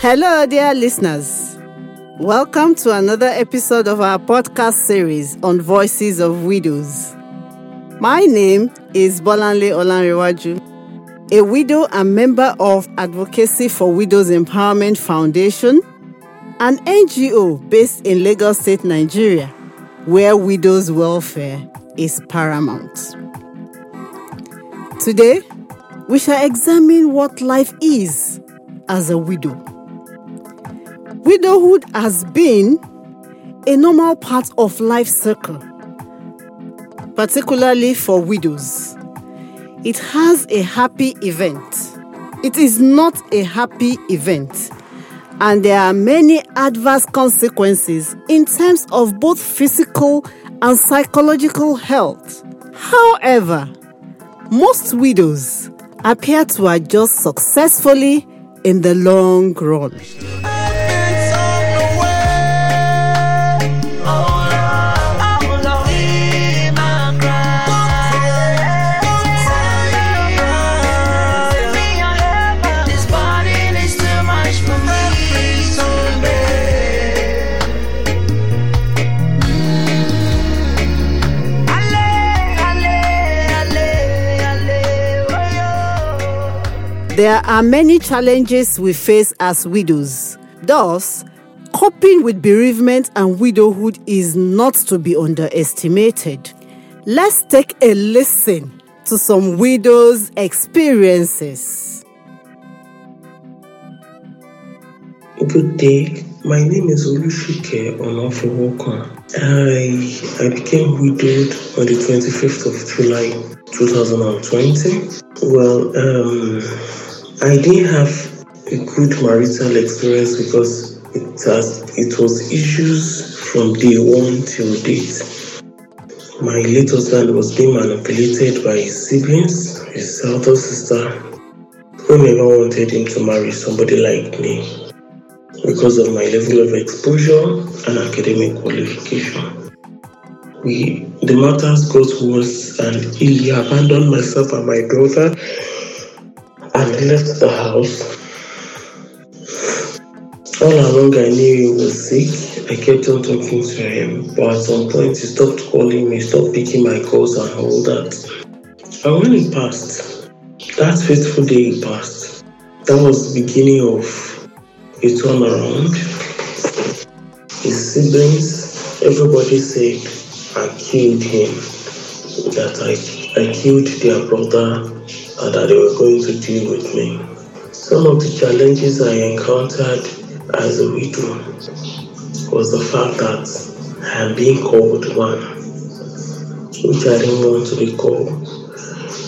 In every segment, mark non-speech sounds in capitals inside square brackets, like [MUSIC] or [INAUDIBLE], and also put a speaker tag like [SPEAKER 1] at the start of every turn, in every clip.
[SPEAKER 1] Hello, dear listeners. Welcome to another episode of our podcast series on Voices of Widows. My name is Bolanle Olanrewaju, a widow and member of Advocacy for Widows Empowerment Foundation, an NGO based in Lagos State, Nigeria, where widows' welfare is paramount. Today, we shall examine what life is as a widow. Widowhood has been a normal part of life circle, particularly for widows. It has a happy event. It is not a happy event, and there are many adverse consequences in terms of both physical and psychological health. However, most widows appear to adjust successfully in the long run. There are many challenges we face as widows. Thus, coping with bereavement and widowhood is not to be underestimated. Let's take a listen to some widows' experiences.
[SPEAKER 2] Good day. My name is Olushike Onofowokan. I, I became widowed on the 25th of July 2020. Well, um, I didn't have a good marital experience because it has it was issues from day one till date. My late husband was being manipulated by his siblings, his elder sister, who never wanted him to marry somebody like me because of my level of exposure and academic qualification. We the matters got worse and he abandoned myself and my daughter and left the house. All along, I knew he was sick. I kept on talking to him, but at some point, he stopped calling me, stopped picking my calls, and all that. And when it passed, that fateful day passed, that was the beginning of a turnaround. His siblings, everybody said I killed him, that I, I killed their brother and that they were going to deal with me. Some of the challenges I encountered as a widow was the fact that I am being called one, which I didn't want to be called.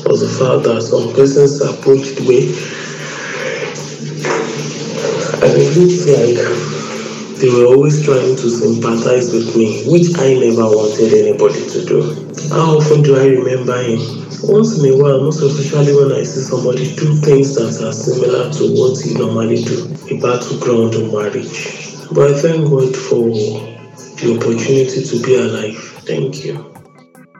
[SPEAKER 2] Was the fact that some persons approached me and it like they were always trying to sympathize with me, which I never wanted anybody to do. How often do I remember him? Once in a while, most especially when I see somebody do things that are similar to what he normally do, a battleground of marriage. But I thank God for the opportunity to be alive. Thank you.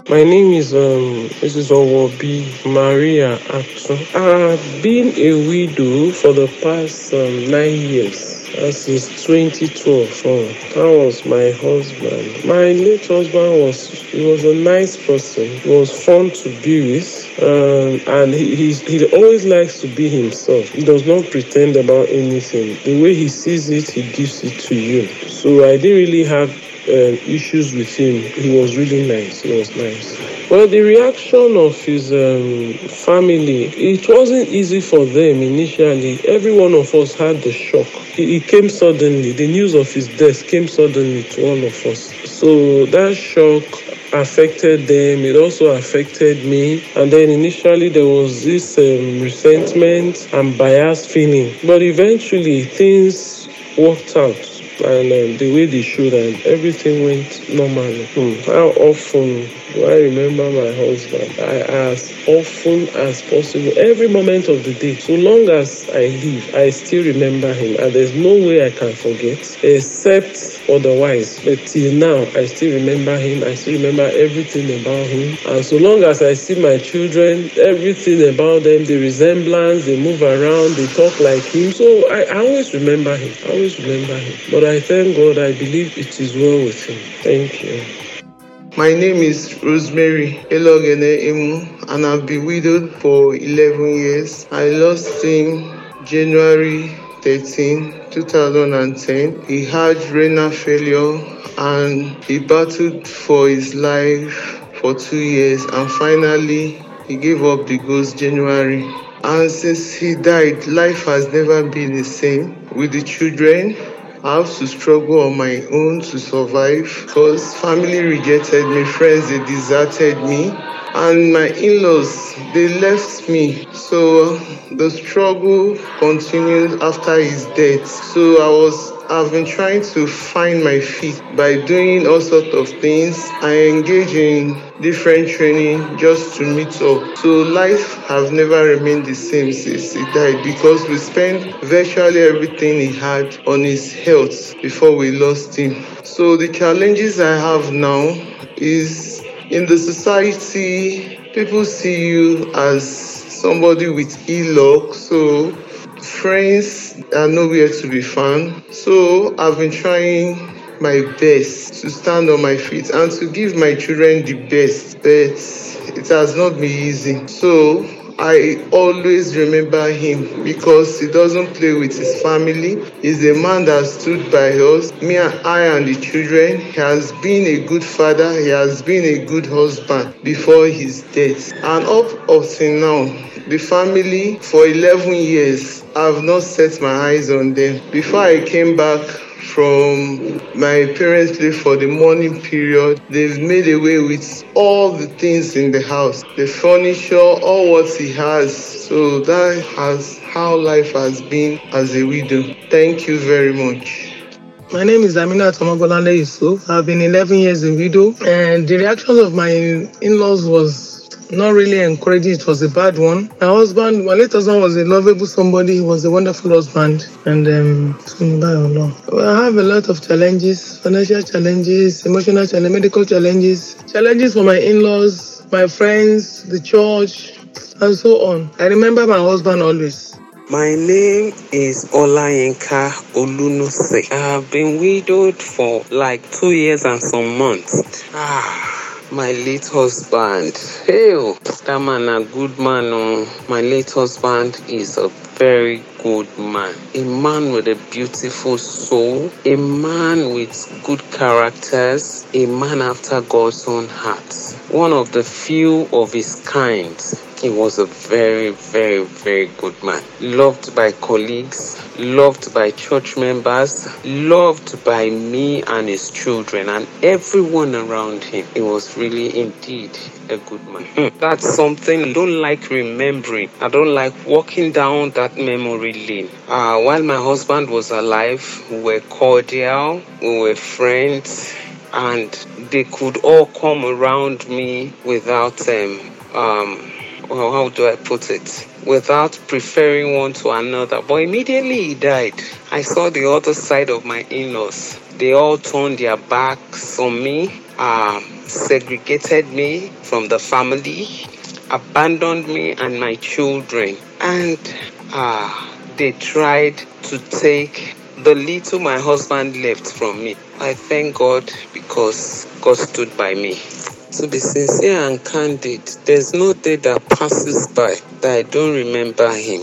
[SPEAKER 3] My name is um, Mrs. Owobi Maria Atsu. I've been a widow for the past um, nine years. Uh, since 2012. So that was my husband. My late husband was he was a nice person. He was fun to be with, um, and he he always likes to be himself. He does not pretend about anything. The way he sees it, he gives it to you. So I didn't really have uh, issues with him. He was really nice. He was nice. Well, the reaction of his um, family, it wasn't easy for them initially. Every one of us had the shock. It, came suddenly. The news of his death came suddenly to all of us. So that shock
[SPEAKER 4] affected them, it also affected me. And then initially there was this um, resentment and bias feeling. But eventually things worked out and um, the way they should and everything went normally. Hmm. How often do I remember my husband? I as often as possible, every moment of the day. So long as I live, I still remember him and there's no way I can forget except otherwise. But till now, I still remember him. I still remember everything about him. And so long as I see my children, everything about them, the resemblance, they move around, they talk like him. So I, I always remember him. I always remember him. But I thank God, I believe it is well with him. Thank you.
[SPEAKER 5] My name is Rosemary Elogene Emu, and I've been widowed for 11 years. I lost him January 13, 2010. He had renal failure and he battled for his life for two years, and finally, he gave up the ghost January. And since he died, life has never been the same with the children. I have to struggle on my own to survive because family rejected me, friends they deserted me, and my in-laws they left me. So the struggle continued after his death. So I was I've been trying to find my feet by doing all sorts of things. I engage in different training just to meet up. So life has never remained the same since he died because we spent virtually everything he had on his health before we lost him. So the challenges I have now is in the society, people see you as somebody with ill luck. So friends are nowhere to be found. So I've been trying my best to stand on my feet and to give my children the best, but it has not been easy. So I always remember him because he doesn't play with his family. He's a man that stood by us, me and I and the children. He has been a good father, he has been a good husband before his death. And up until now, the family for 11 years, I've not set my eyes on them. Before I came back from my parents' place for the mourning period, they've made away with all the things in the house, the furniture, all what he has. So that has how life has been as a widow. Thank you very much.
[SPEAKER 6] My name is Amina Tomabolande Yusuf. I've been 11 years a widow, and the reactions of my in-laws was not really encouraging. It was a bad one. My husband, my late husband was a lovable somebody. He was a wonderful husband. And um, I have a lot of challenges, financial challenges, emotional challenges, medical challenges, challenges for my in-laws, my friends, the church, and so on. I remember my husband always.
[SPEAKER 7] My name is Olayinka Olunose. I have been widowed for like two years and some months. Ah my late husband. Hey, oh, that man a good man. Oh. My late husband is a very good man. A man with a beautiful soul. A man with good characters. A man after God's own heart. One of the few of his kind. He was a very, very, very good man. Loved by colleagues, loved by church members, loved by me and his children and everyone around him. He was really indeed a good man. Hmm. That's something I don't like remembering. I don't like walking down that memory lane. Uh, while my husband was alive, we were cordial, we were friends, and they could all come around me without um, um well, how do I put it? Without preferring one to another. But immediately he died, I saw the other side of my in laws. They all turned their backs on me, uh, segregated me from the family, abandoned me and my children. And uh, they tried to take the little my husband left from me. I thank God because God stood by me. To be sincere and candid, there's no day that passes by that I don't remember him.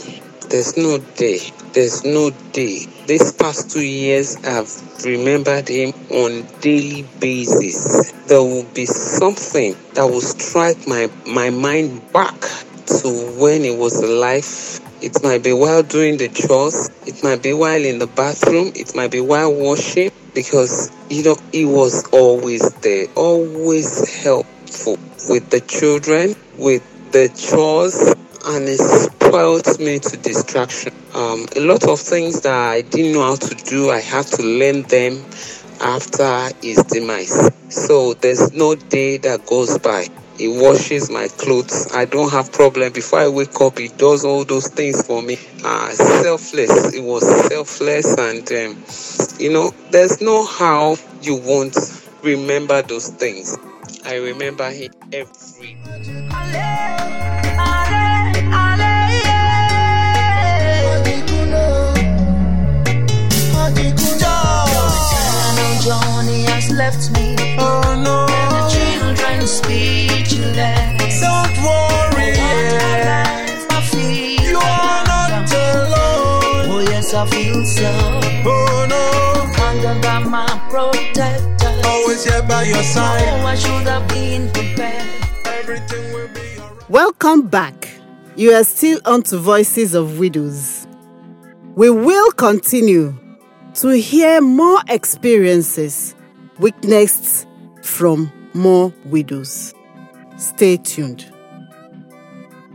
[SPEAKER 7] There's no day, there's no day. These past two years, I've remembered him on daily basis. There will be something that will strike my, my mind back to when he was alive. It might be while doing the chores, it might be while in the bathroom, it might be while washing, because you know he was always there, always helpful with the children, with the chores, and it spoiled me to distraction. Um, a lot of things that I didn't know how to do, I had to learn them after his demise. So there's no day that goes by he washes my clothes. I don't have problem. Before I wake up, he does all those things for me. Uh, selfless. It was selfless, and um, you know, there's no how you won't remember those things. I remember him every.
[SPEAKER 8] Left me. Oh no. And the children speechless.
[SPEAKER 9] Don't worry.
[SPEAKER 8] I feel
[SPEAKER 9] You are not alone.
[SPEAKER 8] Oh yes, I feel so.
[SPEAKER 9] Oh no.
[SPEAKER 8] Under by my protector.
[SPEAKER 9] Always here by your side.
[SPEAKER 8] Oh, I should have been prepared.
[SPEAKER 9] Everything will be alright.
[SPEAKER 1] Welcome back. You are still on to Voices of Widows. We will continue to hear more experiences witnessed from more widows. Stay tuned.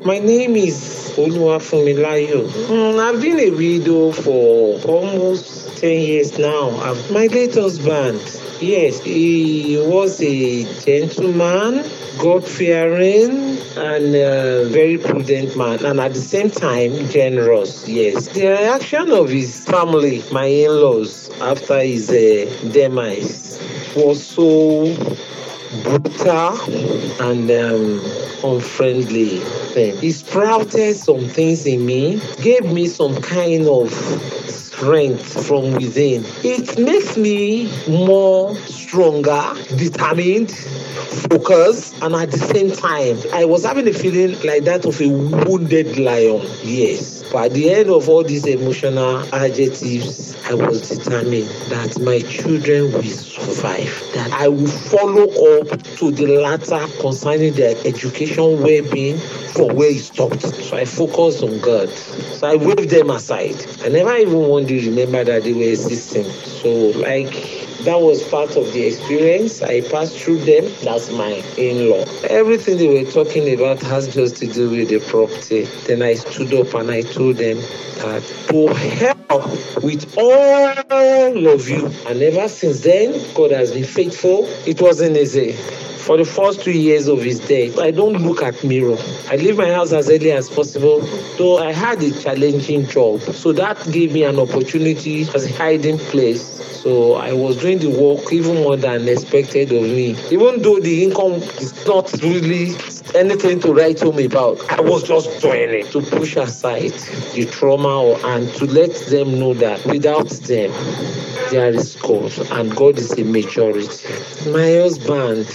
[SPEAKER 4] My name is Oluwafunmilayo. Mm, I've been a widow for almost 10 years now. My late husband, yes, he was a gentleman, God fearing, and a very prudent man, and at the same time, generous. Yes. The reaction of his family, my in laws, after his uh, demise was so brutal and um, unfriendly thing. He sprouted some things in me, gave me some kind of strength from within. It makes me more stronger, determined, focused, and at the same time, I was having a feeling like that of a wounded lion. Yes. But at the end of all these emotional adjectives, I was determined that my children will survive, that I will follow up to the latter concerning their education well being from where it stopped. So I focused on God. So I waved them aside. I never even wanted to remember that they were existing. So, like, that was part of the experience. I passed through them. That's my in law. Everything they were talking about has just to do with the property. Then I stood up and I told them that to help with all of you. And ever since then, God has been faithful. It wasn't easy. For the first two years of his death, I don't look at mirror. I leave my house as early as possible, though I had a challenging job. So that gave me an opportunity as a hiding place so I was doing the work even more than expected of me. Even though the income is not really anything to write home about, I was just doing it to push aside the trauma and to let them know that without them, there is God and God is a majority. My husband,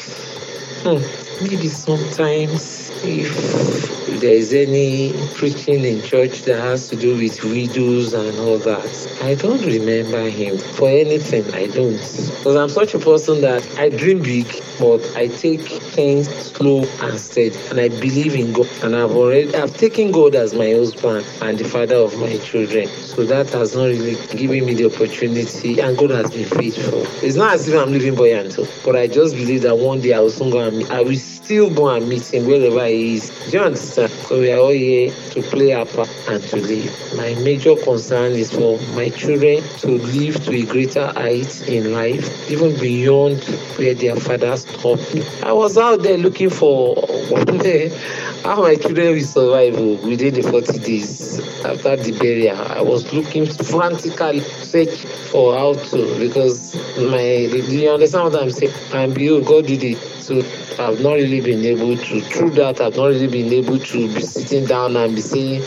[SPEAKER 4] hmm, maybe sometimes if there is any preaching in church that has to do with widows and all that, I don't remember him for anything. I don't. Because I'm such a person that I dream big, but I take things slow and steady. And I believe in God. And I've already I've taken God as my husband and the father of my children. So that has not really given me the opportunity. And God has been faithful. It's not as if I'm living buoyant, but I just believe that one day I will soon go and I will still go and meet him wherever he is. Do you understand? So we are all here to play our part and to live. My major concern is for my children to live to a greater height in life, even beyond where their fathers stopped. I was out there looking for [LAUGHS] how my children will survive oh, within the 40 days after the burial. I was looking frantically search for how to because my you understand what I'm saying? And behold, God did it. So I've not really been able to through that I've not really been able to be sitting down and be saying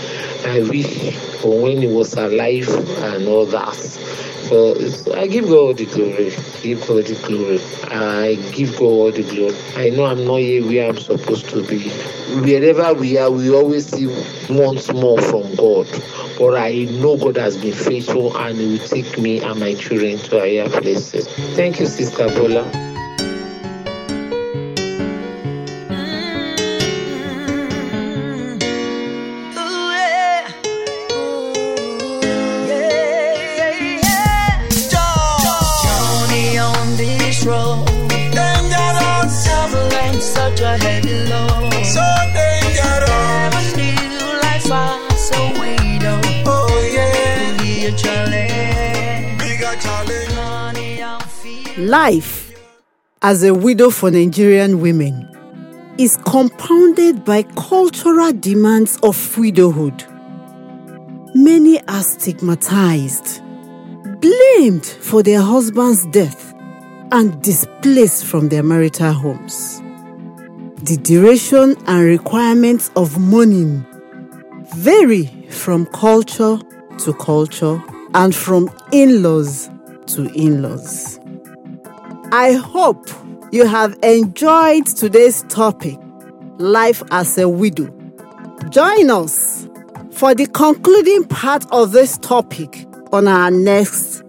[SPEAKER 4] I wish for when he was alive and all that. So I give God all the glory. Give God the glory. I give God all the glory. I know I'm not here where I'm supposed to be. Wherever we are, we always see once more from God. But I know God has been faithful and He will take me and my children to higher places. Thank you, Sister Bola.
[SPEAKER 8] Life as a widow
[SPEAKER 1] for Nigerian women is compounded by cultural demands of widowhood. Many are stigmatized, blamed for their husband's death, and displaced from their marital homes. The duration and requirements of mourning vary from culture to culture and from in laws to in laws. I hope you have enjoyed today's topic, Life as a Widow. Join us for the concluding part of this topic on our next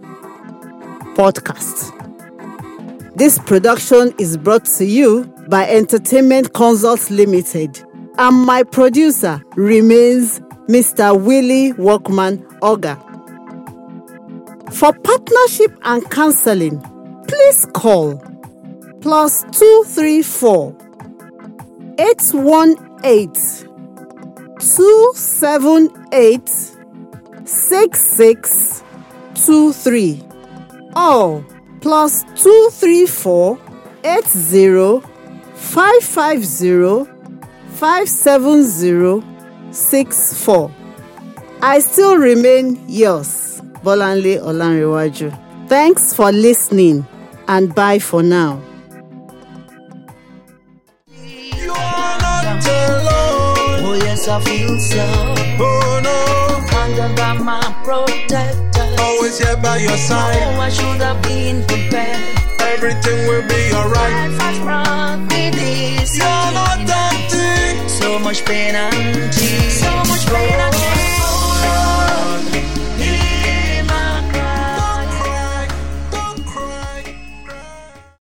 [SPEAKER 1] podcast. This production is brought to you by Entertainment Consults Limited, and my producer remains Mr. Willie Workman Oga. For partnership and counseling, please call plus 234 818 278 6623 or plus 234 80 550 570 I still remain yours, Bolanle Olanrewaju. Thanks for listening and bye for now.
[SPEAKER 9] You are not alone.
[SPEAKER 8] Oh, yes, I feel so.
[SPEAKER 9] Oh no.
[SPEAKER 8] Under by my protector.
[SPEAKER 9] Always here by your side.
[SPEAKER 8] Oh, I should have been prepared.
[SPEAKER 9] Everything will be alright.
[SPEAKER 8] Life has brought me this.
[SPEAKER 9] You're not empty.
[SPEAKER 8] So much pain and tears. So much pain and tears.